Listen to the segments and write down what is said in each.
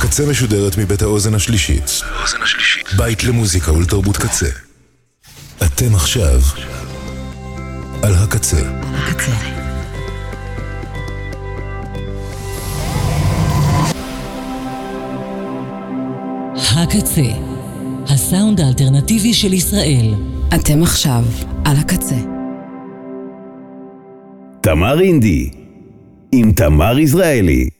הקצה משודרת מבית האוזן השלישית. בית למוזיקה ולתרבות קצה. אתם עכשיו על הקצה. הקצה. הקצה, הסאונד האלטרנטיבי של ישראל. אתם עכשיו על הקצה. תמר אינדי, עם תמר יזרעאלי.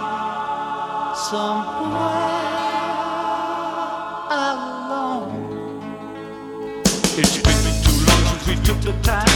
somewhere alone. It's been too long since we took the time.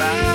I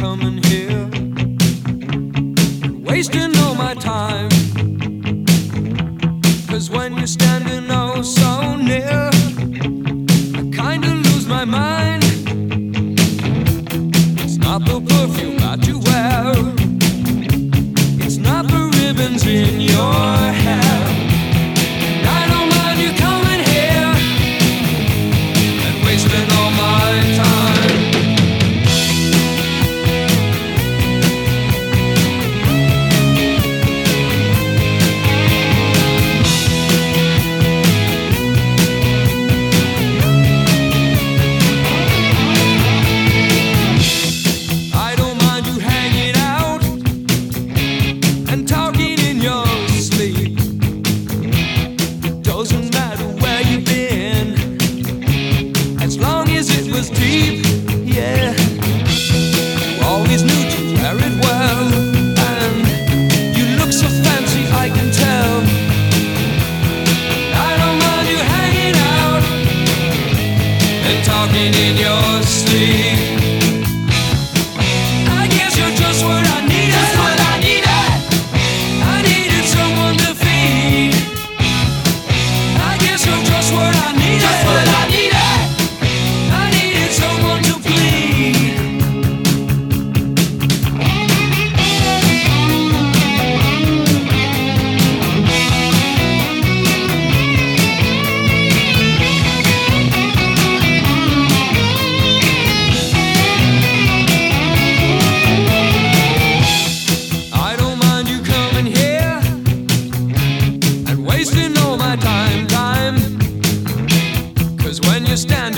coming here, wasting all my time. time, time. Cause when you stand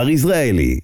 יזהר יזרעאלי